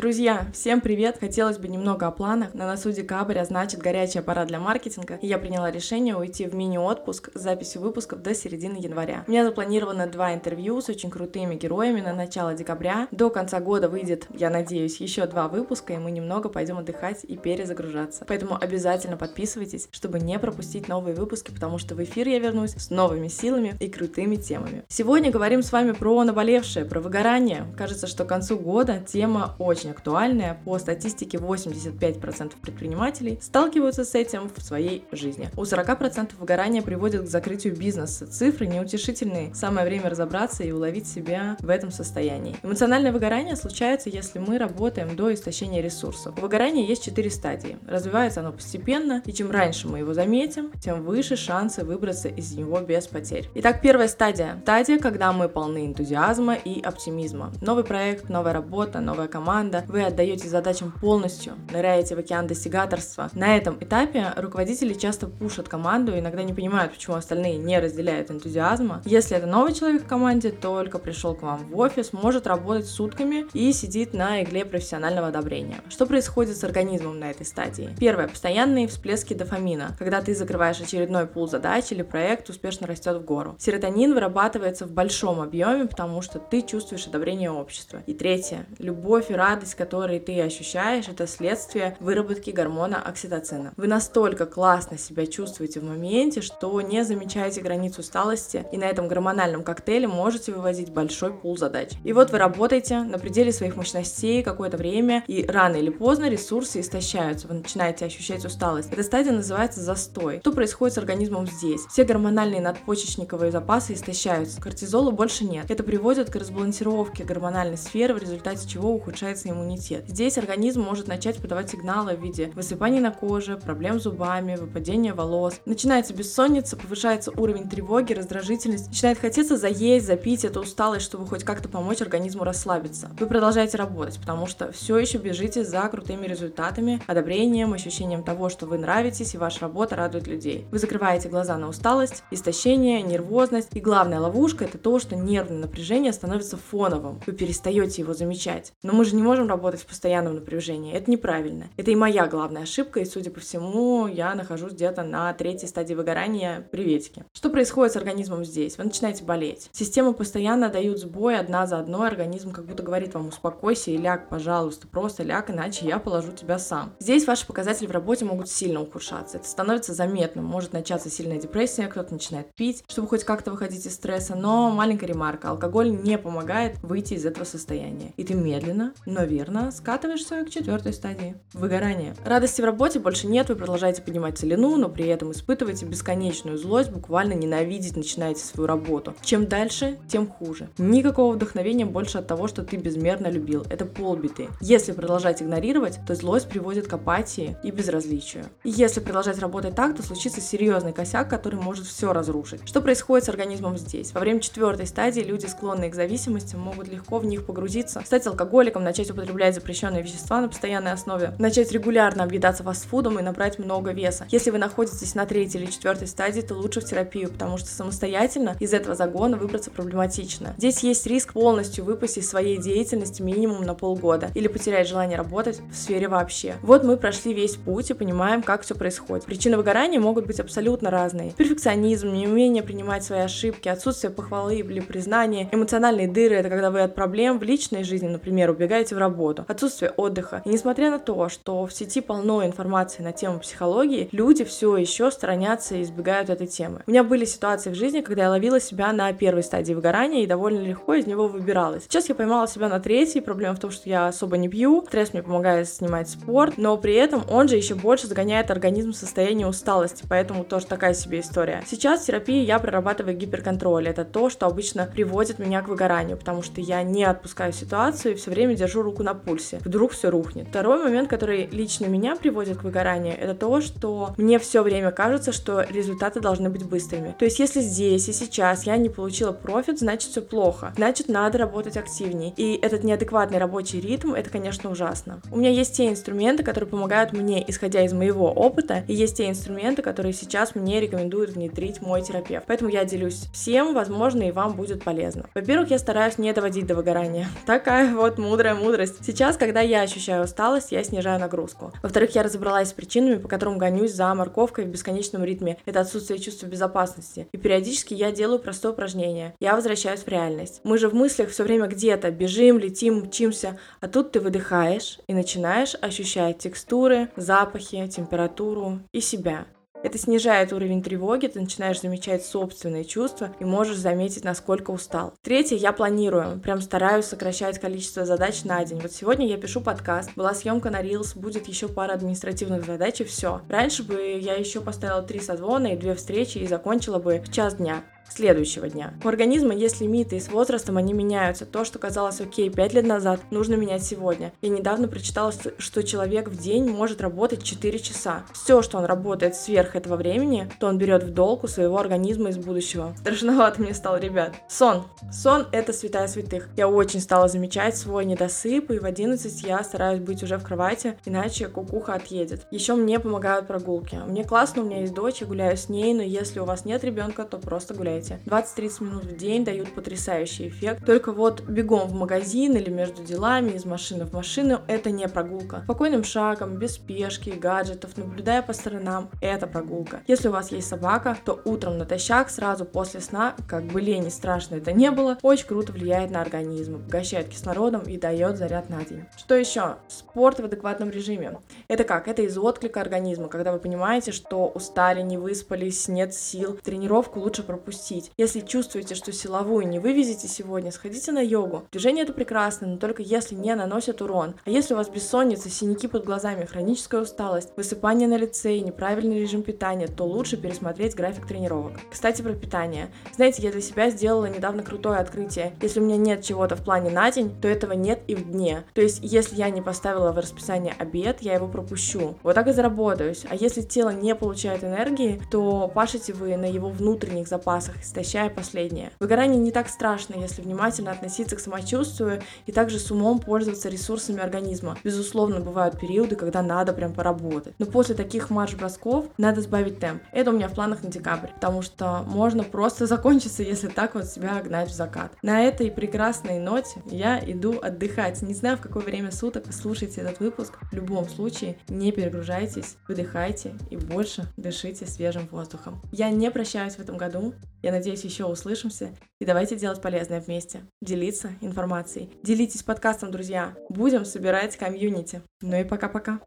Друзья, всем привет! Хотелось бы немного о планах. На носу декабрь, а значит горячая пора для маркетинга, и я приняла решение уйти в мини-отпуск с записью выпусков до середины января. У меня запланировано два интервью с очень крутыми героями на начало декабря. До конца года выйдет, я надеюсь, еще два выпуска, и мы немного пойдем отдыхать и перезагружаться. Поэтому обязательно подписывайтесь, чтобы не пропустить новые выпуски, потому что в эфир я вернусь с новыми силами и крутыми темами. Сегодня говорим с вами про наболевшее, про выгорание. Кажется, что к концу года тема очень очень актуальная. По статистике 85% предпринимателей сталкиваются с этим в своей жизни. У 40% выгорания приводит к закрытию бизнеса. Цифры неутешительные. Самое время разобраться и уловить себя в этом состоянии. Эмоциональное выгорание случается, если мы работаем до истощения ресурсов. У выгорания есть четыре стадии. Развивается оно постепенно, и чем раньше мы его заметим, тем выше шансы выбраться из него без потерь. Итак, первая стадия. Стадия, когда мы полны энтузиазма и оптимизма. Новый проект, новая работа, новая команда, вы отдаете задачам полностью, ныряете в океан достигаторства. На этом этапе руководители часто пушат команду, иногда не понимают, почему остальные не разделяют энтузиазма. Если это новый человек в команде, только пришел к вам в офис, может работать сутками и сидит на игле профессионального одобрения. Что происходит с организмом на этой стадии? Первое. Постоянные всплески дофамина. Когда ты закрываешь очередной пул задач или проект успешно растет в гору. Серотонин вырабатывается в большом объеме, потому что ты чувствуешь одобрение общества. И третье. Любовь и радость радость, которую ты ощущаешь, это следствие выработки гормона окситоцина. Вы настолько классно себя чувствуете в моменте, что не замечаете границу усталости, и на этом гормональном коктейле можете вывозить большой пул задач. И вот вы работаете на пределе своих мощностей какое-то время, и рано или поздно ресурсы истощаются, вы начинаете ощущать усталость. Эта стадия называется застой. Что происходит с организмом здесь? Все гормональные надпочечниковые запасы истощаются, кортизола больше нет. Это приводит к разбалансировке гормональной сферы, в результате чего ухудшается иммунитет иммунитет. Здесь организм может начать подавать сигналы в виде высыпаний на коже, проблем с зубами, выпадения волос. Начинается бессонница, повышается уровень тревоги, раздражительность, начинает хотеться заесть, запить эту усталость, чтобы хоть как-то помочь организму расслабиться. Вы продолжаете работать, потому что все еще бежите за крутыми результатами, одобрением, ощущением того, что вы нравитесь и ваша работа радует людей. Вы закрываете глаза на усталость, истощение, нервозность. И главная ловушка это то, что нервное напряжение становится фоновым. Вы перестаете его замечать. Но мы же не можем работать в постоянном напряжении. Это неправильно. Это и моя главная ошибка, и, судя по всему, я нахожусь где-то на третьей стадии выгорания. Приветики. Что происходит с организмом здесь? Вы начинаете болеть. Системы постоянно дают сбой одна за одной. Организм как будто говорит вам, успокойся и ляг, пожалуйста, просто ляг, иначе я положу тебя сам. Здесь ваши показатели в работе могут сильно ухудшаться. Это становится заметным. Может начаться сильная депрессия, кто-то начинает пить, чтобы хоть как-то выходить из стресса. Но маленькая ремарка. Алкоголь не помогает выйти из этого состояния. И ты медленно, но верно скатываешься к четвертой стадии – выгорание. Радости в работе больше нет, вы продолжаете поднимать целину, но при этом испытываете бесконечную злость, буквально ненавидеть начинаете свою работу. Чем дальше, тем хуже. Никакого вдохновения больше от того, что ты безмерно любил. Это полбиты. Если продолжать игнорировать, то злость приводит к апатии и безразличию. И если продолжать работать так, то случится серьезный косяк, который может все разрушить. Что происходит с организмом здесь? Во время четвертой стадии люди, склонные к зависимостям, могут легко в них погрузиться, стать алкоголиком, начать употреблять запрещенные вещества на постоянной основе, начать регулярно объедаться фастфудом и набрать много веса. Если вы находитесь на третьей или четвертой стадии, то лучше в терапию, потому что самостоятельно из этого загона выбраться проблематично. Здесь есть риск полностью выпасть из своей деятельности минимум на полгода или потерять желание работать в сфере вообще. Вот мы прошли весь путь и понимаем, как все происходит. Причины выгорания могут быть абсолютно разные. Перфекционизм, неумение принимать свои ошибки, отсутствие похвалы или признания, эмоциональные дыры — это когда вы от проблем в личной жизни, например, убегаете в работу, работу, отсутствие отдыха. И несмотря на то, что в сети полно информации на тему психологии, люди все еще сторонятся и избегают этой темы. У меня были ситуации в жизни, когда я ловила себя на первой стадии выгорания и довольно легко из него выбиралась. Сейчас я поймала себя на третьей. Проблема в том, что я особо не пью, стресс мне помогает снимать спорт, но при этом он же еще больше загоняет организм в состояние усталости, поэтому тоже такая себе история. Сейчас в терапии я прорабатываю гиперконтроль. Это то, что обычно приводит меня к выгоранию, потому что я не отпускаю ситуацию и все время держу руку руку на пульсе. Вдруг все рухнет. Второй момент, который лично меня приводит к выгоранию, это то, что мне все время кажется, что результаты должны быть быстрыми. То есть, если здесь и сейчас я не получила профит, значит все плохо. Значит, надо работать активнее. И этот неадекватный рабочий ритм, это, конечно, ужасно. У меня есть те инструменты, которые помогают мне, исходя из моего опыта, и есть те инструменты, которые сейчас мне рекомендует внедрить мой терапевт. Поэтому я делюсь всем, возможно, и вам будет полезно. Во-первых, я стараюсь не доводить до выгорания. Такая вот мудрая мудрость. Сейчас, когда я ощущаю усталость, я снижаю нагрузку. Во-вторых, я разобралась с причинами, по которым гонюсь за морковкой в бесконечном ритме. Это отсутствие чувства безопасности. И периодически я делаю простое упражнение. Я возвращаюсь в реальность. Мы же в мыслях все время где-то бежим, летим, мчимся, а тут ты выдыхаешь и начинаешь ощущать текстуры, запахи, температуру и себя. Это снижает уровень тревоги, ты начинаешь замечать собственные чувства и можешь заметить, насколько устал. Третье, я планирую, прям стараюсь сокращать количество задач на день. Вот сегодня я пишу подкаст, была съемка на Reels, будет еще пара административных задач и все. Раньше бы я еще поставила три созвона и две встречи и закончила бы в час дня следующего дня. У организма есть лимиты, и с возрастом они меняются. То, что казалось окей 5 лет назад, нужно менять сегодня. Я недавно прочитала, что человек в день может работать 4 часа. Все, что он работает сверх этого времени, то он берет в долг у своего организма из будущего. Страшновато мне стало, ребят. Сон. Сон — это святая святых. Я очень стала замечать свой недосып, и в 11 я стараюсь быть уже в кровати, иначе кукуха отъедет. Еще мне помогают прогулки. Мне классно, у меня есть дочь, я гуляю с ней, но если у вас нет ребенка, то просто гуляйте гуляете. 20-30 минут в день дают потрясающий эффект. Только вот бегом в магазин или между делами, из машины в машину, это не прогулка. Спокойным шагом, без спешки, гаджетов, наблюдая по сторонам, это прогулка. Если у вас есть собака, то утром натощак, сразу после сна, как бы лень и страшно это не было, очень круто влияет на организм, обогащает кислородом и дает заряд на день. Что еще? Спорт в адекватном режиме. Это как? Это из отклика организма, когда вы понимаете, что устали, не выспались, нет сил. Тренировку лучше пропустить пропустить. Если чувствуете, что силовую не вывезете сегодня, сходите на йогу. Движение это прекрасно, но только если не наносят урон. А если у вас бессонница, синяки под глазами, хроническая усталость, высыпание на лице и неправильный режим питания, то лучше пересмотреть график тренировок. Кстати, про питание. Знаете, я для себя сделала недавно крутое открытие. Если у меня нет чего-то в плане на день, то этого нет и в дне. То есть, если я не поставила в расписание обед, я его пропущу. Вот так и заработаюсь. А если тело не получает энергии, то пашете вы на его внутренних запасах истощая последнее. Выгорание не так страшно, если внимательно относиться к самочувствию и также с умом пользоваться ресурсами организма. Безусловно, бывают периоды, когда надо прям поработать. Но после таких марш-бросков надо сбавить темп. Это у меня в планах на декабрь, потому что можно просто закончиться, если так вот себя гнать в закат. На этой прекрасной ноте я иду отдыхать. Не знаю, в какое время суток вы слушаете этот выпуск. В любом случае, не перегружайтесь, выдыхайте и больше дышите свежим воздухом. Я не прощаюсь в этом году. Я надеюсь, еще услышимся. И давайте делать полезное вместе. Делиться информацией. Делитесь подкастом, друзья. Будем собирать комьюнити. Ну и пока-пока.